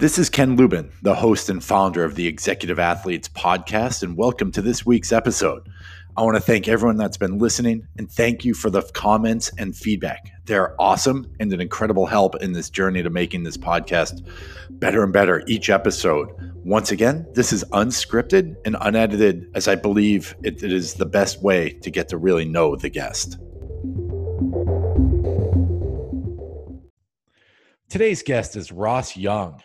This is Ken Lubin, the host and founder of the Executive Athletes podcast, and welcome to this week's episode. I want to thank everyone that's been listening and thank you for the comments and feedback. They're awesome and an incredible help in this journey to making this podcast better and better each episode. Once again, this is unscripted and unedited, as I believe it, it is the best way to get to really know the guest. Today's guest is Ross Young.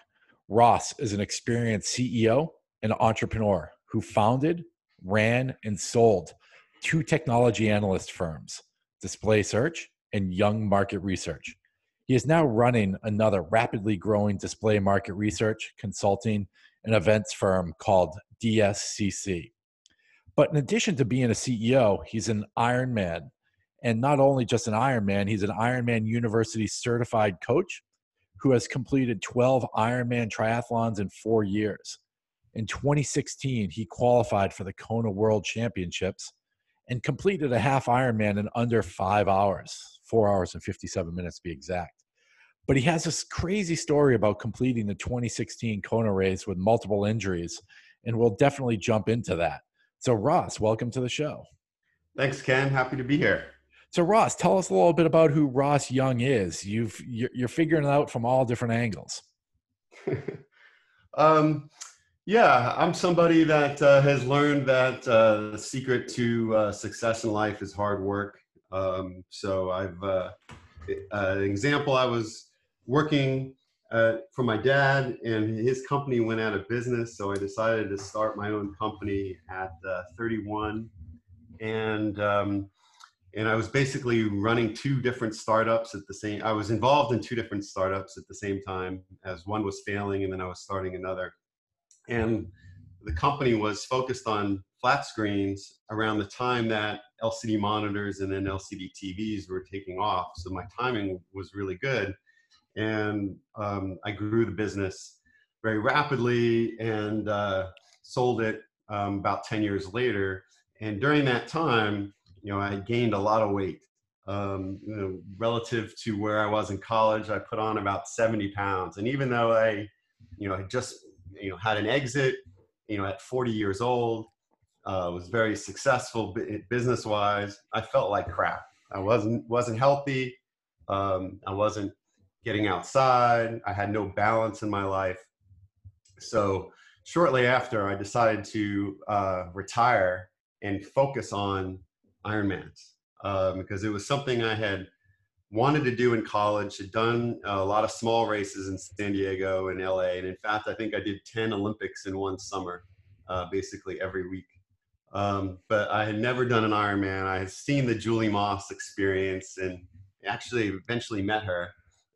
Ross is an experienced CEO and entrepreneur who founded, ran, and sold two technology analyst firms, Display Search and Young Market Research. He is now running another rapidly growing display market research, consulting, and events firm called DSCC. But in addition to being a CEO, he's an Ironman. And not only just an Ironman, he's an Ironman University certified coach who has completed 12 Ironman triathlons in four years. In 2016, he qualified for the Kona World Championships and completed a half Ironman in under five hours, four hours and 57 minutes to be exact. But he has this crazy story about completing the 2016 Kona race with multiple injuries, and we'll definitely jump into that. So, Ross, welcome to the show. Thanks, Ken. Happy to be here. So Ross, tell us a little bit about who Ross Young is. You've you're figuring it out from all different angles. um, yeah, I'm somebody that uh, has learned that uh, the secret to uh, success in life is hard work. Um, so I've uh, an example. I was working uh, for my dad, and his company went out of business. So I decided to start my own company at uh, 31, and um, and I was basically running two different startups at the same. I was involved in two different startups at the same time, as one was failing, and then I was starting another. And the company was focused on flat screens around the time that LCD monitors and then LCD TVs were taking off. So my timing was really good, and um, I grew the business very rapidly and uh, sold it um, about 10 years later. And during that time, you know, I gained a lot of weight. Um, you know, relative to where I was in college, I put on about 70 pounds. And even though I, you know, just, you know, had an exit, you know, at 40 years old, uh, was very successful business wise, I felt like crap. I wasn't, wasn't healthy. Um, I wasn't getting outside. I had no balance in my life. So shortly after, I decided to uh, retire and focus on Ironmans um, because it was something I had wanted to do in college. Had done a lot of small races in San Diego and LA, and in fact, I think I did ten Olympics in one summer, uh, basically every week. Um, but I had never done an Ironman. I had seen the Julie Moss experience and actually eventually met her.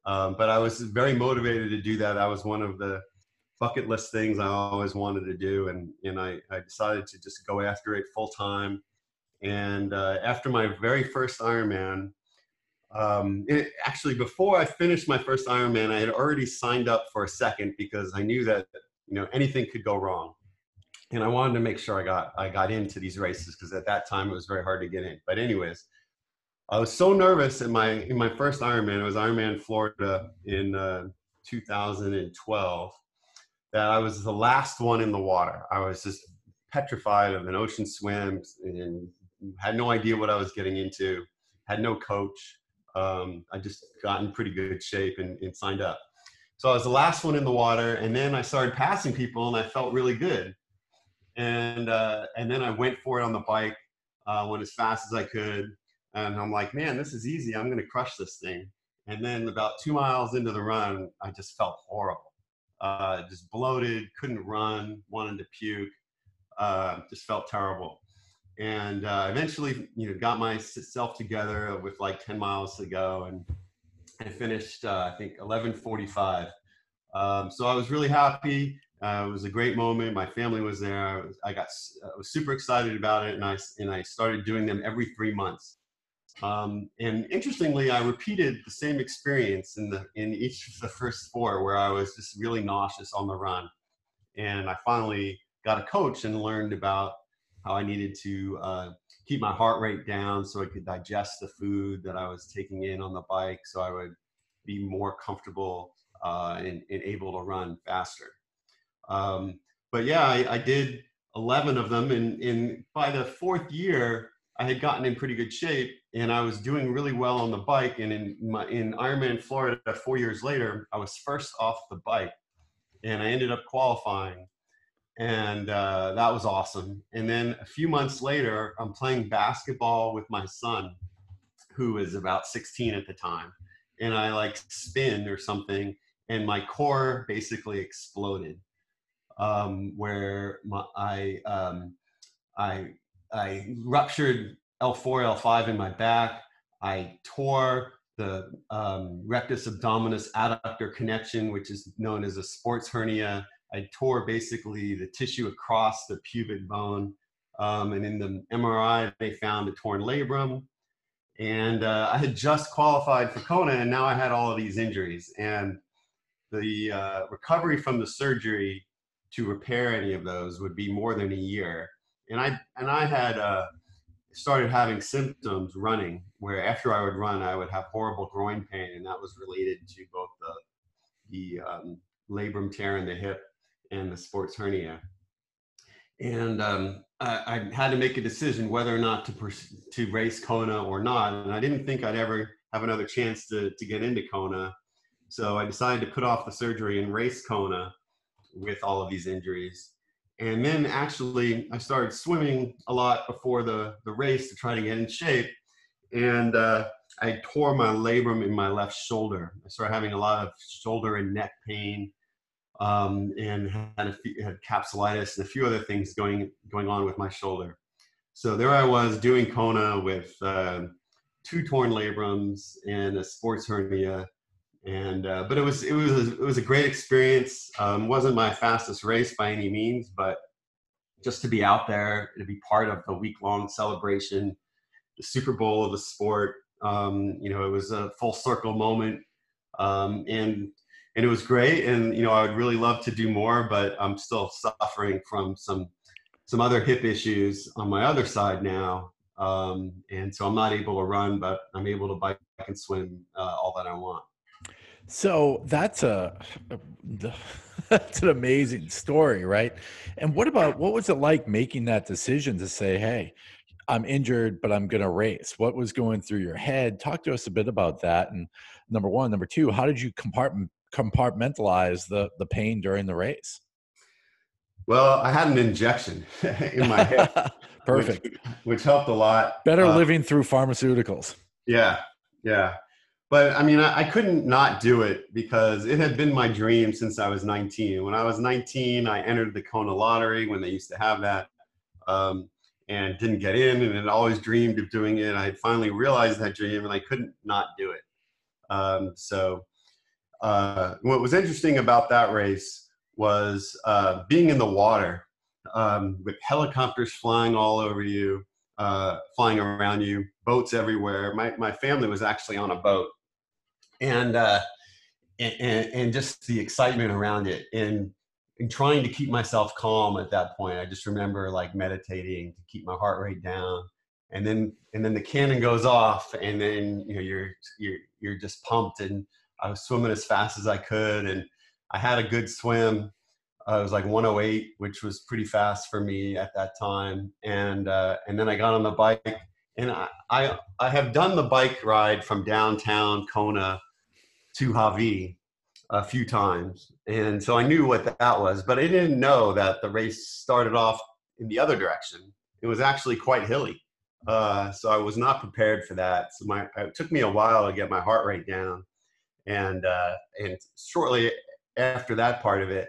Um, but I was very motivated to do that. That was one of the bucket list things I always wanted to do, and and I, I decided to just go after it full time. And uh, after my very first Ironman, um, it, actually before I finished my first Ironman, I had already signed up for a second because I knew that you know anything could go wrong, and I wanted to make sure I got I got into these races because at that time it was very hard to get in. But anyways, I was so nervous in my in my first Ironman. It was Ironman Florida in uh, 2012 that I was the last one in the water. I was just petrified of an ocean swim and had no idea what I was getting into, had no coach. Um, I just got in pretty good shape and, and, signed up. So I was the last one in the water, and then I started passing people, and I felt really good. And uh, and then I went for it on the bike, uh, went as fast as I could, and I'm like, man, this is easy. I'm to crush this thing. And then about two miles into the run, I just felt horrible, uh, just bloated, couldn't run, wanted to puke, uh, just felt terrible and uh, eventually you know got myself together with like 10 miles to go and I finished uh, I think 11:45. Um, so I was really happy. Uh, it was a great moment. My family was there. I, was, I got I was super excited about it, and I and I started doing them every three months. Um, and interestingly, I repeated the same experience in the in each of the first four, where I was just really nauseous on the run. And I finally got a coach and learned about how I needed to uh, keep my heart rate down so I could digest the food that I was taking in on the bike, so I would be more comfortable uh, and, and, able to run faster. Um, but yeah, I, I, did 11 of them, and, and by the fourth year, I had gotten in pretty good shape, and I was doing really well on the bike. And in my, in Ironman Florida, four years later, I was first off the bike, and I ended up qualifying and uh, that was awesome. And then a few months later, I'm playing basketball with my son, who was about 16 at the time, and I like spin or something, and my core basically exploded, um, where my, I um, I I ruptured L4 L5 in my back. I tore the um, rectus abdominis adductor connection, which is known as a sports hernia I tore basically the tissue across the pubic bone. Um, and in the MRI, they found a torn labrum. And uh, I had just qualified for Kona, and now I had all of these injuries. And the uh, recovery from the surgery to repair any of those would be more than a year. And I and I had uh, started having symptoms running, where after I would run, I would have horrible groin pain, and that was related to both the the um, labrum tear in the hip and the sports hernia. And um, I, I, had to make a decision whether or not to pers- to race Kona or not. And I didn't think I'd ever have another chance to, to get into Kona. So I decided to put off the surgery and race Kona with all of these injuries. And then actually, I started swimming a lot before the, the race to try to get in shape. And uh, I tore my labrum in my left shoulder. I started having a lot of shoulder and neck pain um, and had, a few, had capsulitis and a few other things going going on with my shoulder. So there I was doing Kona with uh, two torn labrums and a sports hernia, and uh, but it was it was it was a great experience. Um, wasn't my fastest race by any means, but just to be out there to be part of the week long celebration, the Super Bowl of the sport. Um, you know, it was a full circle moment, um, and and it was great. And you know, I would really love to do more, but I'm still suffering from some some other hip issues on my other side now, um, and so I'm not able to run, but I'm able to bike and swim uh, all that I want. So that's a that's an amazing story, right? And what about what was it like making that decision to say, "Hey, I'm injured, but I'm going to race"? What was going through your head? Talk to us a bit about that. And number one, number two, how did you compartment compartmentalize the the pain during the race? Well, I had an injection in my head. Perfect. Which, which, helped a lot. Better uh, living through pharmaceuticals. Yeah, yeah. But I mean, I, I, couldn't not do it because it had been my dream since I was 19. When I was 19, I entered the Kona lottery when they used to have that um, and didn't get in and had always dreamed of doing it. I had finally realized that dream and I couldn't not do it. Um, so uh, what was interesting about that race was uh, being in the water um, with helicopters flying all over you, uh, flying around you, boats everywhere. My, my family was actually on a boat. And, uh, and, and just the excitement around it and, and trying to keep myself calm at that point. I just remember like meditating to keep my heart rate down and then and then the cannon goes off and then you know you're you're you're just pumped and I was swimming as fast as I could, and I had a good swim. Uh, it was like 108, which was pretty fast for me at that time. And uh, and then I got on the bike, and I, I I have done the bike ride from downtown Kona to Hawi a few times, and so I knew what that was. But I didn't know that the race started off in the other direction. It was actually quite hilly. Uh, so I was not prepared for that. So my it took me a while to get my heart rate down and uh, and shortly after that part of it,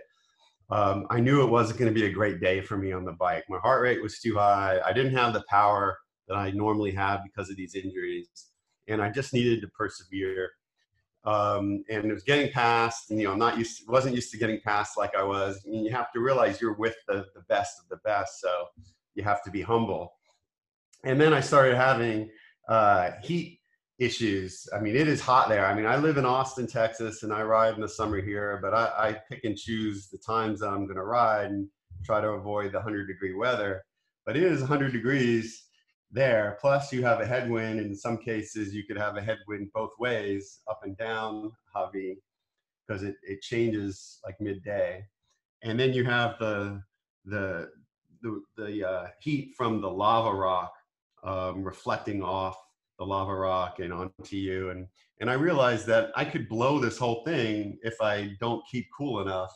um, I knew it wasn't going to be a great day for me on the bike. My heart rate was too high. I didn't have the power that I normally have because of these injuries, and I just needed to persevere. Um, and it was getting past, and you know, I'm not used, to, wasn't used to getting past like I was. And you have to realize you're with the the best of the best, so you have to be humble. And then I started having uh, heat issues. I mean, it is hot there. I mean, I live in Austin, Texas, and I ride in the summer here, but I, I pick and choose the times that I'm going to ride and try to avoid the 100 degree weather. But it is 100 degrees there. Plus, you have a headwind. In some cases, you could have a headwind both ways, up and down Hawi, because it, it changes like midday. And then you have the the the, the uh, heat from the lava rock um, reflecting off the lava rock and onto you. And and I realized that I could blow this whole thing if I don't keep cool enough.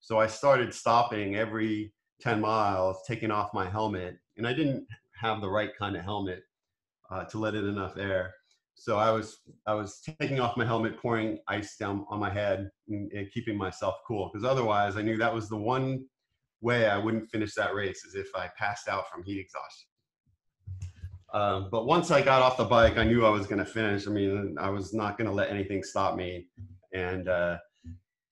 So I started stopping every 10 miles, taking off my helmet, and I didn't have the right kind of helmet uh, to let in enough air. So I was I was taking off my helmet, pouring ice down on my head, and, and keeping myself cool. Because otherwise, I knew that was the one way I wouldn't finish that race, is if I passed out from heat exhaustion. Um, but once I got off the bike, I knew I was going to finish. I mean, I was not going to let anything stop me, and uh,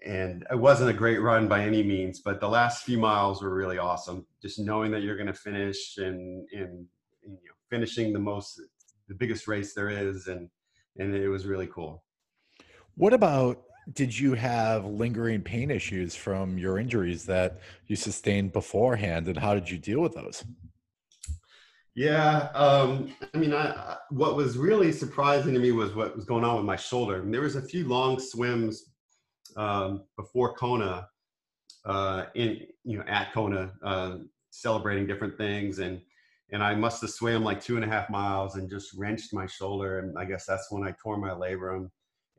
and it wasn't a great run by any means. But the last few miles were really awesome. Just knowing that you're going to finish and and you know, finishing the most the biggest race there is, and and it was really cool. What about? Did you have lingering pain issues from your injuries that you sustained beforehand, and how did you deal with those? Yeah, um, I mean, I, what was really surprising to me was what was going on with my shoulder. And there was a few long swims um, before Kona, uh, in you know at Kona, uh, celebrating different things, and and I must have swam like two and a half miles and just wrenched my shoulder. And I guess that's when I tore my labrum.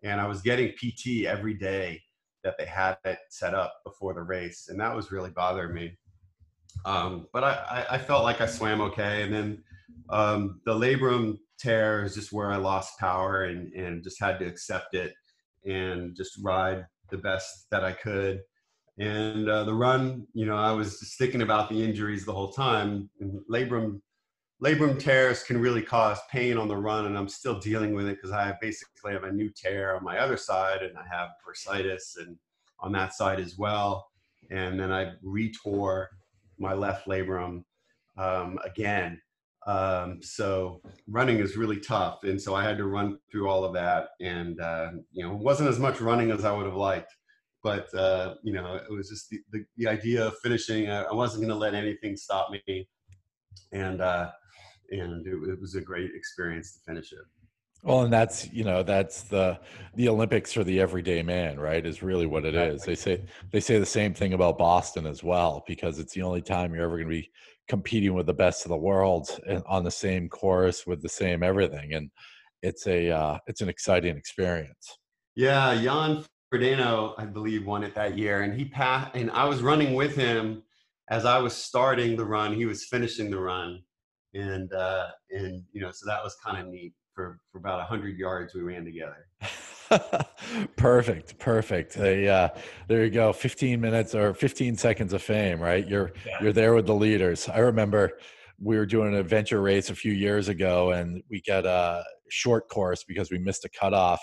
And I was getting PT every day that they had it set up before the race. And that was really bothering me. Um, but I, I, felt like I swam okay. And then um, the labrum tear is just where I lost power and, and just had to accept it and just ride the best that I could. And uh, the run, you know, I was just thinking about the injuries the whole time. And labrum, labrum tears can really cause pain on the run, and I'm still dealing with it because I basically have a new tear on my other side, and I have bursitis and on that side as well. And then I retore my left labrum um, again. Um, so running is really tough, and so I had to run through all of that, and uh, you know, it wasn't as much running as I would have liked but uh, you know, it was just the, the, the idea of finishing. I, I wasn't going to let anything stop me, and uh, and it, it, was a great experience to finish it. Well, and that's you know that's the the Olympics for the everyday man, right? Is really what it is. They say they say the same thing about Boston as well because it's the only time you're ever going to be competing with the best of the world on the same course with the same everything, and it's a uh, it's an exciting experience. Yeah, Jan Frodeno, I believe, won it that year, and he passed. And I was running with him as I was starting the run. He was finishing the run, and uh, and you know, so that was kind of neat. For for about hundred yards, we ran together. perfect, perfect. Hey, uh, there you go. Fifteen minutes or fifteen seconds of fame, right? You're yeah. you're there with the leaders. I remember we were doing an adventure race a few years ago, and we got a short course because we missed a cutoff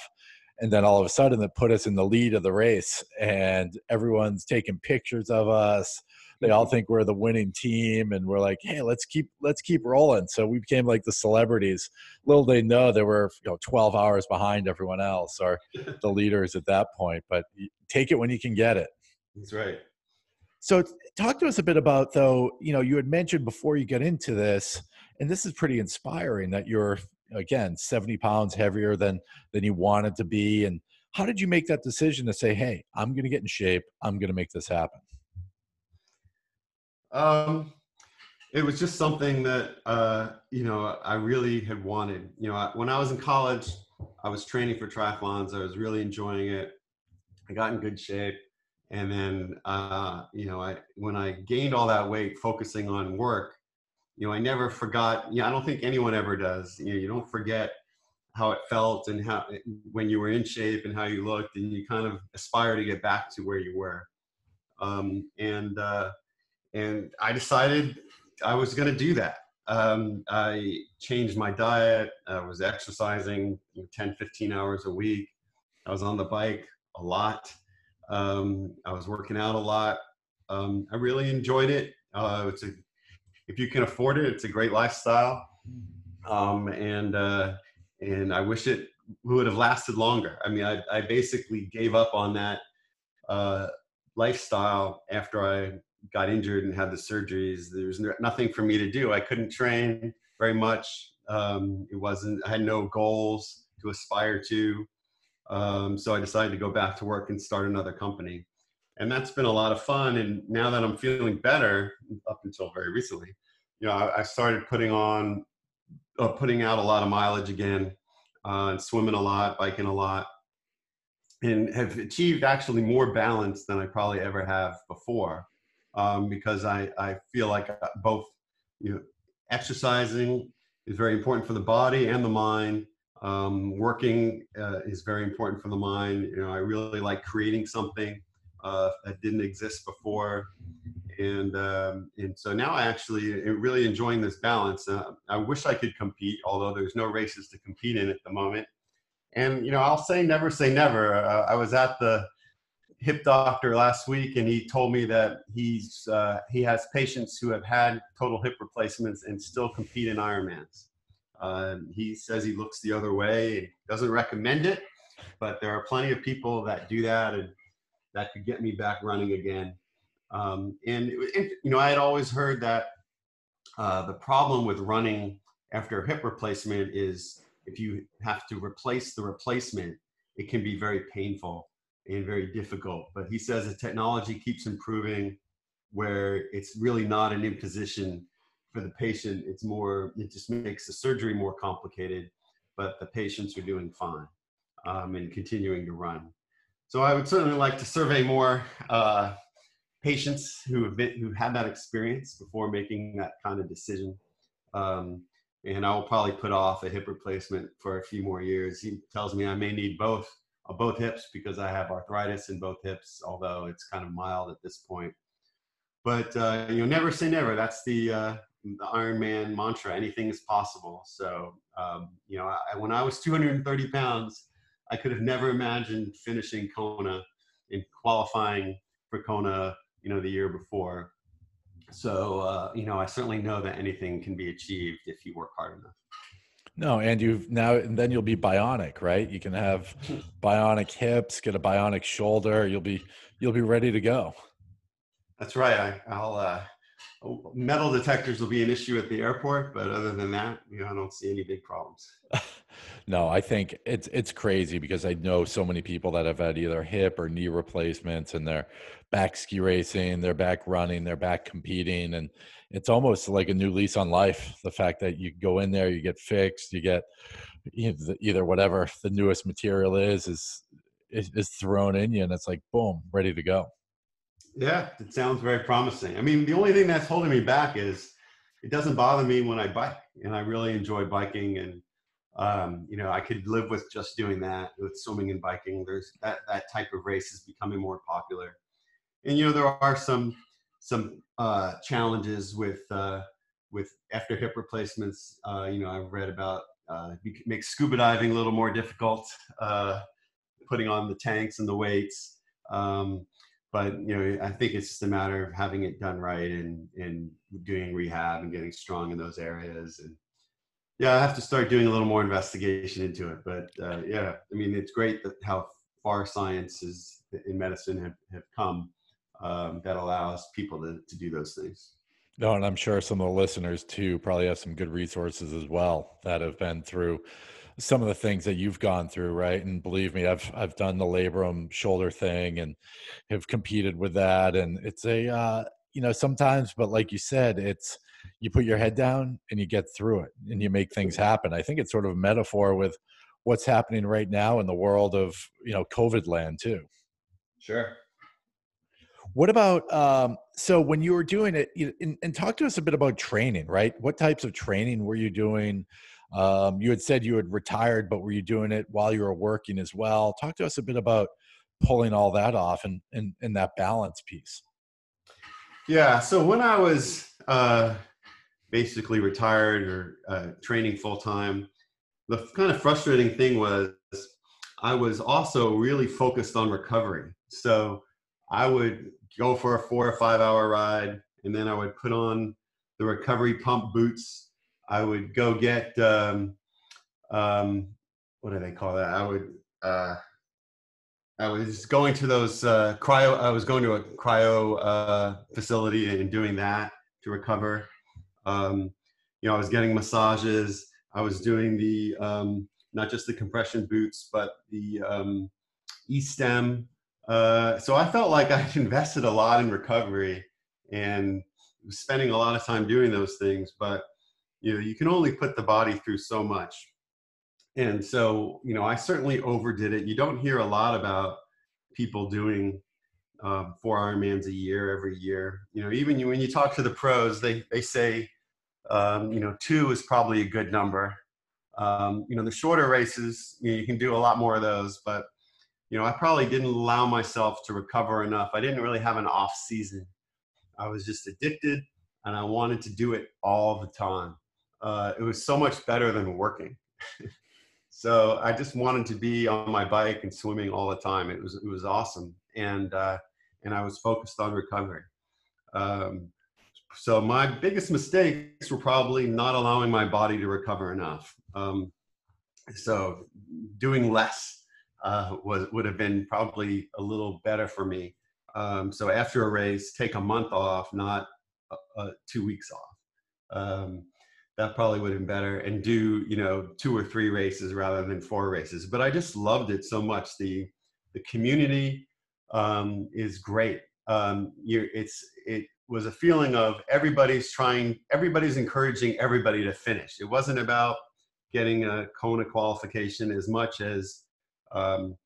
and then all of a sudden it put us in the lead of the race and everyone's taking pictures of us they all think we're the winning team and we're like hey let's keep let's keep rolling. So we became like the celebrities. Little they know they were you know 12 hours behind everyone else or the leaders at that point but take it when you can get it. That's right. So talk to us a bit about though you know you had mentioned before you get into this and this is pretty inspiring that you're again 70 pounds heavier than than you wanted to be and how did you make that decision to say hey i'm going to get in shape. I'm going to make this happen um it was just something that uh you know i really had wanted you know when i was in college i was training for triathlons i was really enjoying it i got in good shape and then uh you know i when i gained all that weight focusing on work you know, I never forgot. Yeah, I don't think anyone ever does. You know, you don't forget how it felt and how when you were in shape and how you looked, and you kind of aspire to get back to where you were. Um, and uh, and I decided I was going to do that. Um, I changed my diet. I was exercising 10, 15 hours a week. I was on the bike a lot. Um, I was working out a lot. Um, I really enjoyed it. Uh, it's a if you can afford it, it's a great lifestyle. Um, and uh, and I wish it would have lasted longer. I mean, I, I basically gave up on that uh, lifestyle after I got injured and had the surgeries. There was nothing for me to do. I couldn't train very much. Um, it wasn't. I had no goals to aspire to. Um, so I decided to go back to work and start another company. And that's been a lot of fun. And now that I'm feeling better, up until very recently, you know, I, I started putting on, uh, putting out a lot of mileage again, uh, and swimming a lot, biking a lot, and have achieved actually more balance than I probably ever have before, um, because I I feel like uh, both, you know, exercising is very important for the body and the mind. Um, working uh, is very important for the mind. You know, I really like creating something uh, that didn't exist before, and um, and so now I actually really enjoying this balance. Uh, I wish I could compete, although there's no races to compete in at the moment. And you know, I'll say never say never. Uh, I was at the hip doctor last week, and he told me that he's uh, he has patients who have had total hip replacements and still compete in Ironmans. Uh, he says he looks the other way and doesn't recommend it, but there are plenty of people that do that and that could get me back running again. Um, and, it, you know, I had always heard that uh, the problem with running after hip replacement is if you have to replace the replacement, it can be very painful and very difficult. But he says the technology keeps improving where it's really not an imposition for the patient, it's more, it just makes the surgery more complicated, but the patients are doing fine um, and continuing to run. So I would certainly like to survey more uh, patients who have been, who had that experience before making that kind of decision. Um, and I will probably put off a hip replacement for a few more years. He tells me I may need both both hips because I have arthritis in both hips, although it's kind of mild at this point. But uh, you know, never say never. That's the uh, the Ironman mantra: anything is possible. So, um, you know, I, when I was 230 pounds, I could have never imagined finishing Kona and qualifying for Kona, you know, the year before. So, uh, you know, I certainly know that anything can be achieved if you work hard enough. No, and you've now and then you'll be bionic, right? You can have bionic hips, get a bionic shoulder. You'll be you'll be ready to go. That's right. I, I'll uh, Oh, metal detectors will be an issue at the airport, but other than that, you know, I don't see any big problems. no, I think it's it's crazy because I know so many people that have had either hip or knee replacements, and they're back ski racing, they're back running, they're back competing, and it's almost like a new lease on life. The fact that you go in there, you get fixed, you get either whatever the newest material is is is thrown in you, and it's like boom, ready to go. Yeah, it sounds very promising. I mean, the only thing that's holding me back is it doesn't bother me when I bike, and I really enjoy biking. And um, you know, I could live with just doing that with swimming and biking. There's that that type of race is becoming more popular, and you know, there are some some uh, challenges with uh, with after hip replacements. Uh, you know, I've read about uh, make scuba diving a little more difficult, uh, putting on the tanks and the weights. Um, but you know i think it's just a matter of having it done right and and doing rehab and getting strong in those areas and yeah i have to start doing a little more investigation into it but uh, yeah i mean it's great that how far sciences in medicine have, have come um, that allows people to, to do those things. No and i'm sure some of the listeners too probably have some good resources as well that have been through some of the things that you've gone through, right? And believe me, I've I've done the labrum shoulder thing and have competed with that, and it's a uh, you know sometimes, but like you said, it's you put your head down and you get through it and you make things happen. I think it's sort of a metaphor with what's happening right now in the world of you know COVID land too. Sure. What about um, so when you were doing it, you, and, and talk to us a bit about training, right? What types of training were you doing? Um, you had said you had retired, but were you doing it while you were working as well? Talk to us a bit about pulling all that off and and, and that balance piece. Yeah. So when I was uh, basically retired or uh, training full time, the kind of frustrating thing was I was also really focused on recovery. So I would go for a four or five hour ride, and then I would put on the recovery pump boots I would go get um, um, what do they call that? I would uh, I was going to those uh, cryo. I was going to a cryo uh, facility and doing that to recover. Um, you know, I was getting massages. I was doing the um, not just the compression boots, but the um, E-stim. Uh, so I felt like I invested a lot in recovery and was spending a lot of time doing those things. But you know, you can only put the body through so much. And so, you know, I certainly overdid it. You don't hear a lot about people doing um, four Ironmans a year every year. You know, even you, when you talk to the pros, they they say, um, you know, two is probably a good number. Um, you know, the shorter races, you, know, you can do a lot more of those, but you know, I probably didn't allow myself to recover enough. I didn't really have an off season. I was just addicted, and I wanted to do it all the time. Uh, it was so much better than working. so I just wanted to be on my bike and swimming all the time. It was it was awesome, and uh, and I was focused on recovery. Um, so my biggest mistakes were probably not allowing my body to recover enough. Um, so doing less uh, was would have been probably a little better for me. Um, so after a race, take a month off, not uh, uh two weeks off. Um, that probably would have been better, and do you know two or three races rather than four races. But I just loved it so much. The the community um, is great. Um, you, it's it was a feeling of everybody's trying, everybody's encouraging everybody to finish. It wasn't about getting a Kona qualification as much as um,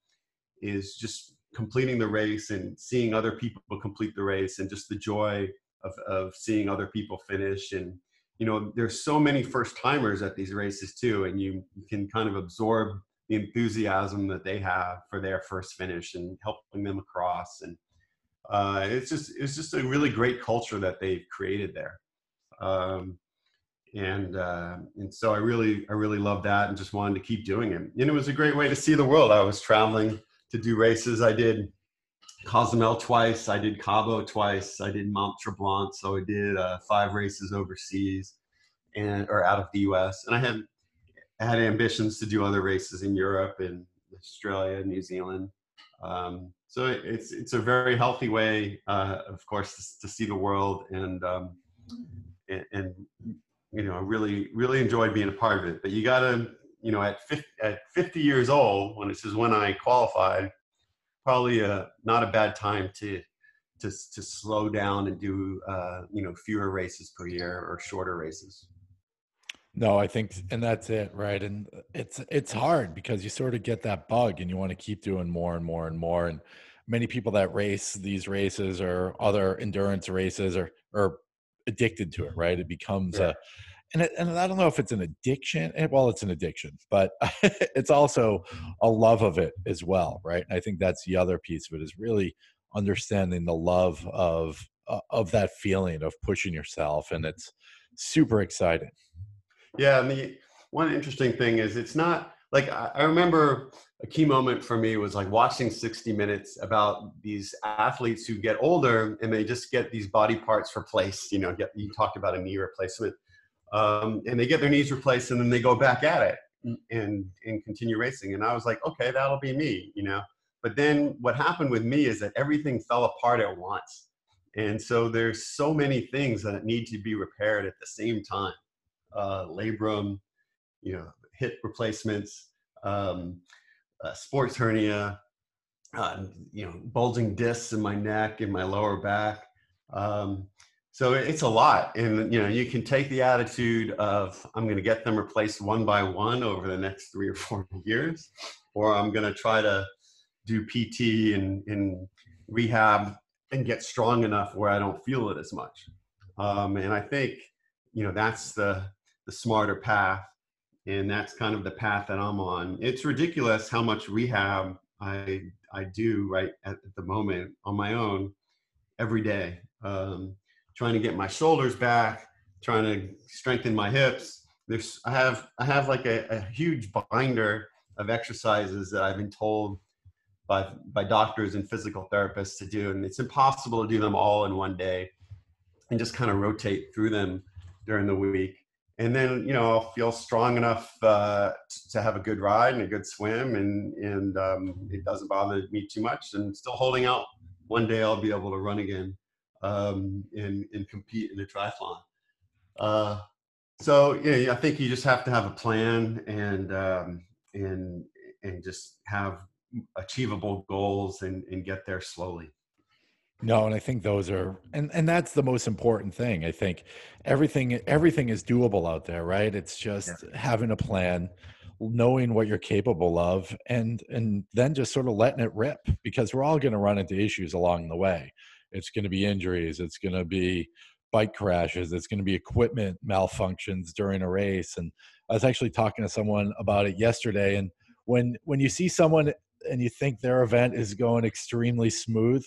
is just completing the race and seeing other people complete the race and just the joy of, of seeing other people finish and you know there's so many first timers at these races too and you, can kind of absorb the enthusiasm that they have for their first finish and helping them across. And uh, it's just it's just a really great culture that they've created there. Um, and uh, and so I really I really loved that and just wanted to keep doing it. And it was a great way to see the world. I was traveling to do races. I did Cozumel twice I did Cabo twice I did Mont Tremblant so I did uh, five races overseas and or out of the US and I had I had ambitions to do other races in Europe and Australia, New Zealand. Um, so it's it's a very healthy way, uh, of course, to, to, see the world, and, um, and, and you know, I really really enjoyed being a part of it. But you got to, you know, at 50, at 50 years old, when it is when I qualified, probably a, not a bad time to to to slow down and do uh, you know fewer races per year or shorter races. No, I think, and that's it, right? And it's it's hard because you sort of get that bug, and you want to keep doing more and more and more. And many people that race these races or other endurance races are are addicted to it, right? It becomes a, and it, and I don't know if it's an addiction. Eh, well, it's an addiction, but it's also a love of it as well, right? And I think that's the other piece of it is really understanding the love of uh, of that feeling of pushing yourself, and it's super exciting. Yeah, and the one interesting thing is it's not like I remember a key moment for me was like watching 60 minutes about these athletes who get older and they just get these body parts replaced. You know, get you talked about a knee replacement, um, and they get their knees replaced and then they go back at it and and continue racing. And I was like, okay, that'll be me. You know, but then what happened with me is that everything fell apart at once, and so there's so many things that need to be repaired at the same time uh, labrum, you know, hip replacements, um, uh, sports hernia, uh, you know, bulging discs in my neck and my lower back. Um, so it's a lot, and you know, you can take the attitude of I'm going to get them replaced one by one over the next three or four years, or I'm going to try to do PT and, and rehab and get strong enough where I don't feel it as much. Um, and I think you know that's the the smarter path and that's kind of the path that i'm on it's ridiculous how much rehab i i do right at, the moment on my own every day um, trying to get my shoulders back trying to strengthen my hips there's i have i have like a, a huge binder of exercises that i've been told by by doctors and physical therapists to do and it's impossible to do them all in one day and just kind of rotate through them during the week and then you know I'll feel strong enough uh, to have a good ride and a good swim, and and um, it doesn't bother me too much. And still holding out. One day I'll be able to run again um, and and compete in a triathlon. Uh, so yeah, I think you just have to have a plan and um, and and just have achievable goals and, and get there slowly. No, and I think those are and and that's the most important thing. I think everything everything is doable out there, right? It's just yeah. having a plan, knowing what you're capable of and and then just sort of letting it rip because we're all going to run into issues along the way. It's going to be injuries, it's going to be bike crashes, it's going to be equipment malfunctions during a race and I was actually talking to someone about it yesterday and when when you see someone and you think their event is going extremely smooth,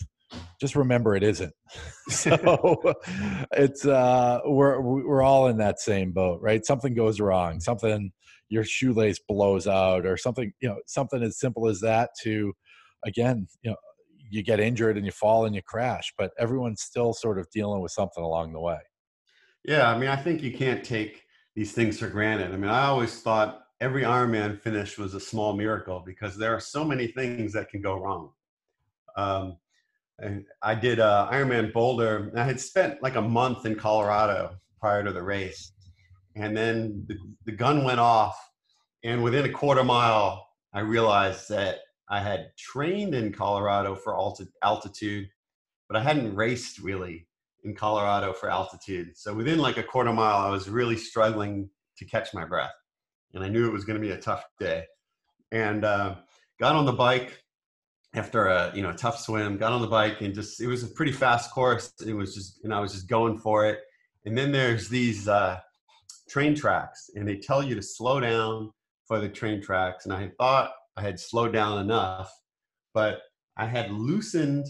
just remember it isn't. so it's uh, we're we're all in that same boat, right? Something goes wrong, something your shoelace blows out, or something you know, something as simple as that. To again, you know, you get injured and you fall and you crash, but everyone's still sort of dealing with something along the way. Yeah, I mean, I think you can't take these things for granted. I mean, I always thought every Ironman finish was a small miracle because there are so many things that can go wrong. Um, and I did uh, Ironman Boulder. I had spent like a month in Colorado prior to the race, and then the, the gun went off, and within a quarter mile, I realized that I had trained in Colorado for altitude, but I hadn't raced really in Colorado for altitude. So within like a quarter mile, I was really struggling to catch my breath and I knew it was going to be a tough day. And uh, got on the bike after a you know tough swim. Got on the bike and just it was a pretty fast course. It was just and I was just going for it. And then there's these uh, train tracks, and they tell you to slow down for the train tracks. And I thought I had slowed down enough, but I had loosened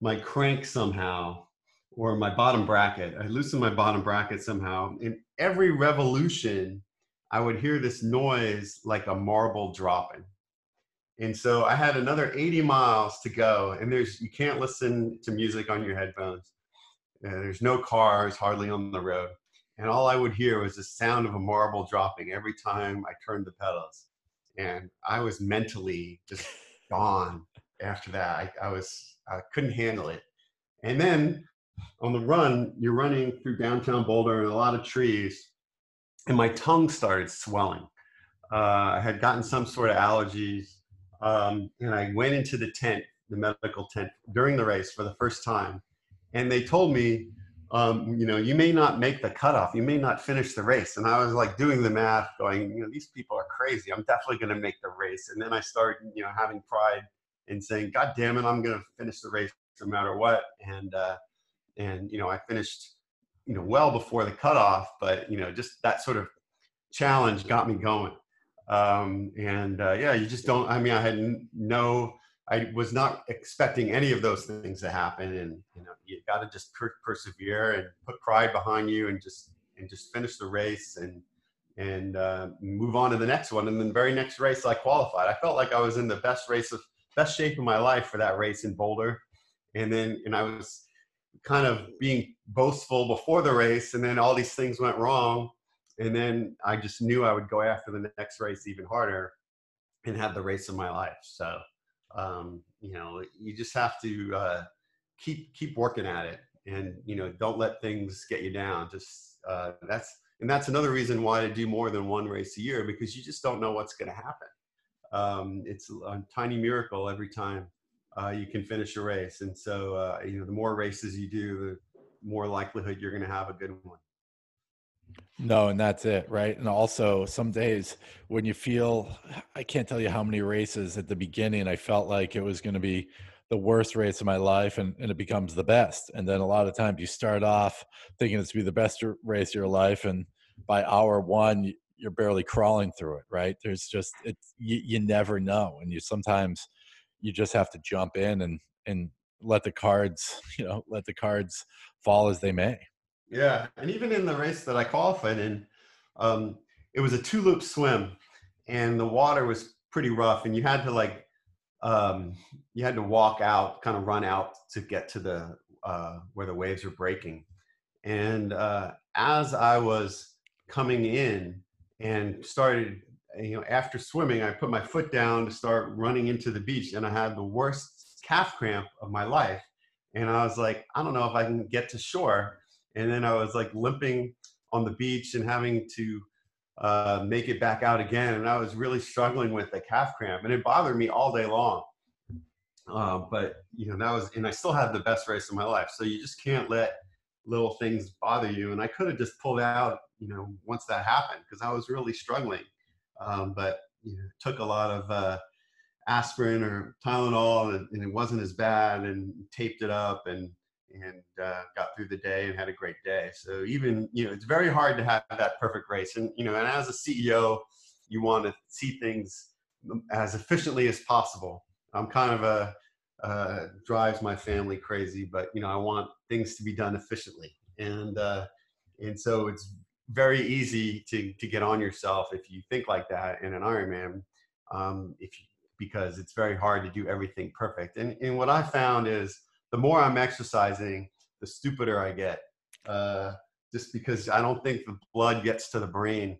my crank somehow or my bottom bracket. I loosened my bottom bracket somehow. In every revolution, I would hear this noise like a marble dropping. And so I had another 80 miles to go, and there's you can't listen to music on your headphones. Uh, there's no cars hardly on the road, and all I would hear was the sound of a marble dropping every time I turned the pedals. And I was mentally just gone after that. I, I was I couldn't handle it. And then on the run, you're running through downtown Boulder and a lot of trees, and my tongue started swelling. Uh, I had gotten some sort of allergies, um, and I went into the tent, the medical tent, during the race for the first time, and they told me, um, you know, you may not make the cutoff, you may not finish the race, and I was like doing the math, going, you know, these people are crazy. I'm definitely going to make the race, and then I started, you know, having pride and saying, God damn it, I'm going to finish the race no matter what, and uh, and you know, I finished you know well before the cutoff but you know just that sort of challenge got me going um, and uh, yeah you just don't i mean i had no i was not expecting any of those things to happen and you know you got to just per- persevere and put pride behind you and just and just finish the race and and uh, move on to the next one and then the very next race i qualified i felt like i was in the best race of best shape of my life for that race in boulder and then and i was kind of being boastful before the race, and then all these things went wrong. And then I just knew I would go after the next race even harder and have the race of my life. So, um, you know, you just have to uh, keep keep working at it, and you know, don't let things get you down. Just uh, that's and that's another reason why to do more than one race a year because you just don't know what's going to happen. Um, it's a tiny miracle every time uh, you can finish a race. And so, uh, you know, the more races you do, the more likelihood you're going to have a good one. No, and that's it, right? And also, some days when you feel, I can't tell you how many races at the beginning I felt like it was going to be the worst race of my life and, and it becomes the best. And then a lot of times you start off thinking it's to be the best race of your life. And by hour one, you're barely crawling through it, right? There's just, it's, you, you never know. And you sometimes, you just have to jump in and and let the cards you know let the cards fall as they may yeah and even in the race that i qualified in um, it was a two loop swim and the water was pretty rough and you had to like um, you had to walk out kind of run out to get to the uh, where the waves were breaking and uh, as i was coming in and started you know, after swimming, I put my foot down to start running into the beach, and I had the worst calf cramp of my life. And I was like, I don't know if I can get to shore. And then I was like limping on the beach and having to uh, make it back out again. And I was really struggling with the calf cramp, and it bothered me all day long. Uh, but you know that was, and I still had the best race of my life. So you just can't let little things bother you. And I could have just pulled out, you know, once that happened because I was really struggling. Um, but you know, took a lot of uh, aspirin or Tylenol, and, and, it wasn't as bad, and taped it up, and and uh, got through the day and had a great day. So even you know, it's very hard to have that perfect race, and you know, and as a CEO, you want to see things as efficiently as possible. I'm kind of a uh, drives my family crazy, but you know, I want things to be done efficiently, and uh, and so it's very easy to to get on yourself if you think like that in an Ironman, um, if you, because it's very hard to do everything perfect. And and what I found is the more I'm exercising, the stupider I get. Uh, just because I don't think the blood gets to the brain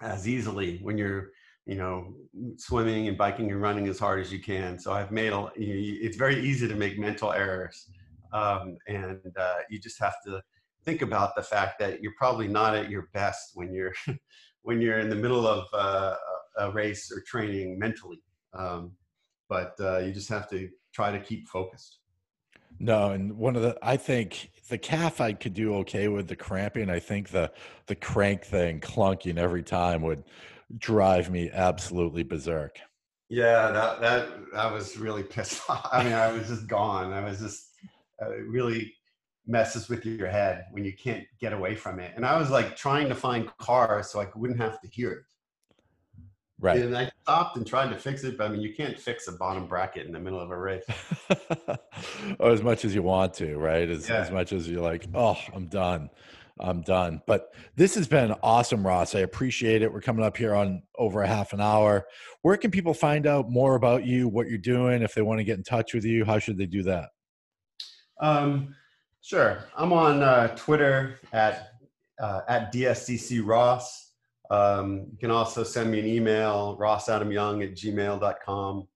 as easily when you're you know swimming and biking and running as hard as you can so i've made a it's very easy to make mental errors um, and uh, you just have to think about the fact that you're probably not at your best when you're when you're in the middle of uh, a race or training mentally um, but uh, you just have to try to keep focused no, and one of the I think the calf I could do okay with the cramping. I think the the crank thing clunking every time would drive me absolutely berserk. Yeah, that that I was really pissed off. I mean, I was just gone. I was just uh, it really messes with your head when you can't get away from it. And I was like trying to find cars so I wouldn't have to hear it. Right. And I stopped and tried to fix it, but I mean, you can't fix a bottom bracket in the middle of a race. or as much as you want to, right? As, yeah. as much as you're like, oh, I'm done. I'm done. But this has been awesome, Ross. I appreciate it. We're coming up here on over a half an hour. Where can people find out more about you, what you're doing? If they want to get in touch with you, how should they do that? Um, sure. I'm on uh, Twitter at uh, at DSCC Ross. Um, you can also send me an email, rossadamyoung at gmail.com.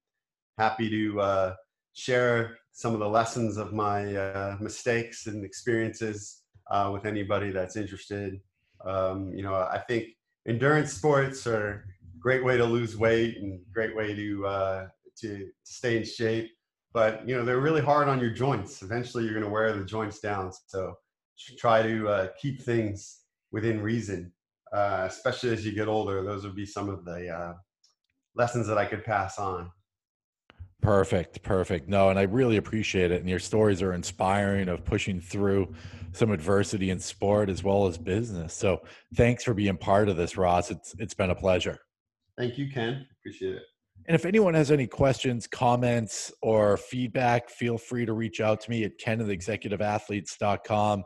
Happy to uh, share some of the lessons of my uh, mistakes and experiences uh, with anybody that's interested. Um, you know, I think endurance sports are a great way to lose weight and great way to uh, to stay in shape. But you know, they're really hard on your joints. Eventually, you're going to wear the joints down. So try to uh, keep things within reason, uh, especially as you get older. Those would be some of the uh, lessons that I could pass on. Perfect, perfect. No, and I really appreciate it. And your stories are inspiring of pushing through some adversity in sport as well as business. So thanks for being part of this, Ross. It's it's been a pleasure. Thank you, Ken. Appreciate it. And if anyone has any questions, comments, or feedback, feel free to reach out to me at kenandtheexecutiveathletes.com.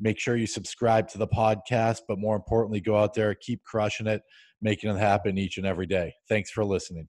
Make sure you subscribe to the podcast, but more importantly, go out there, keep crushing it, making it happen each and every day. Thanks for listening.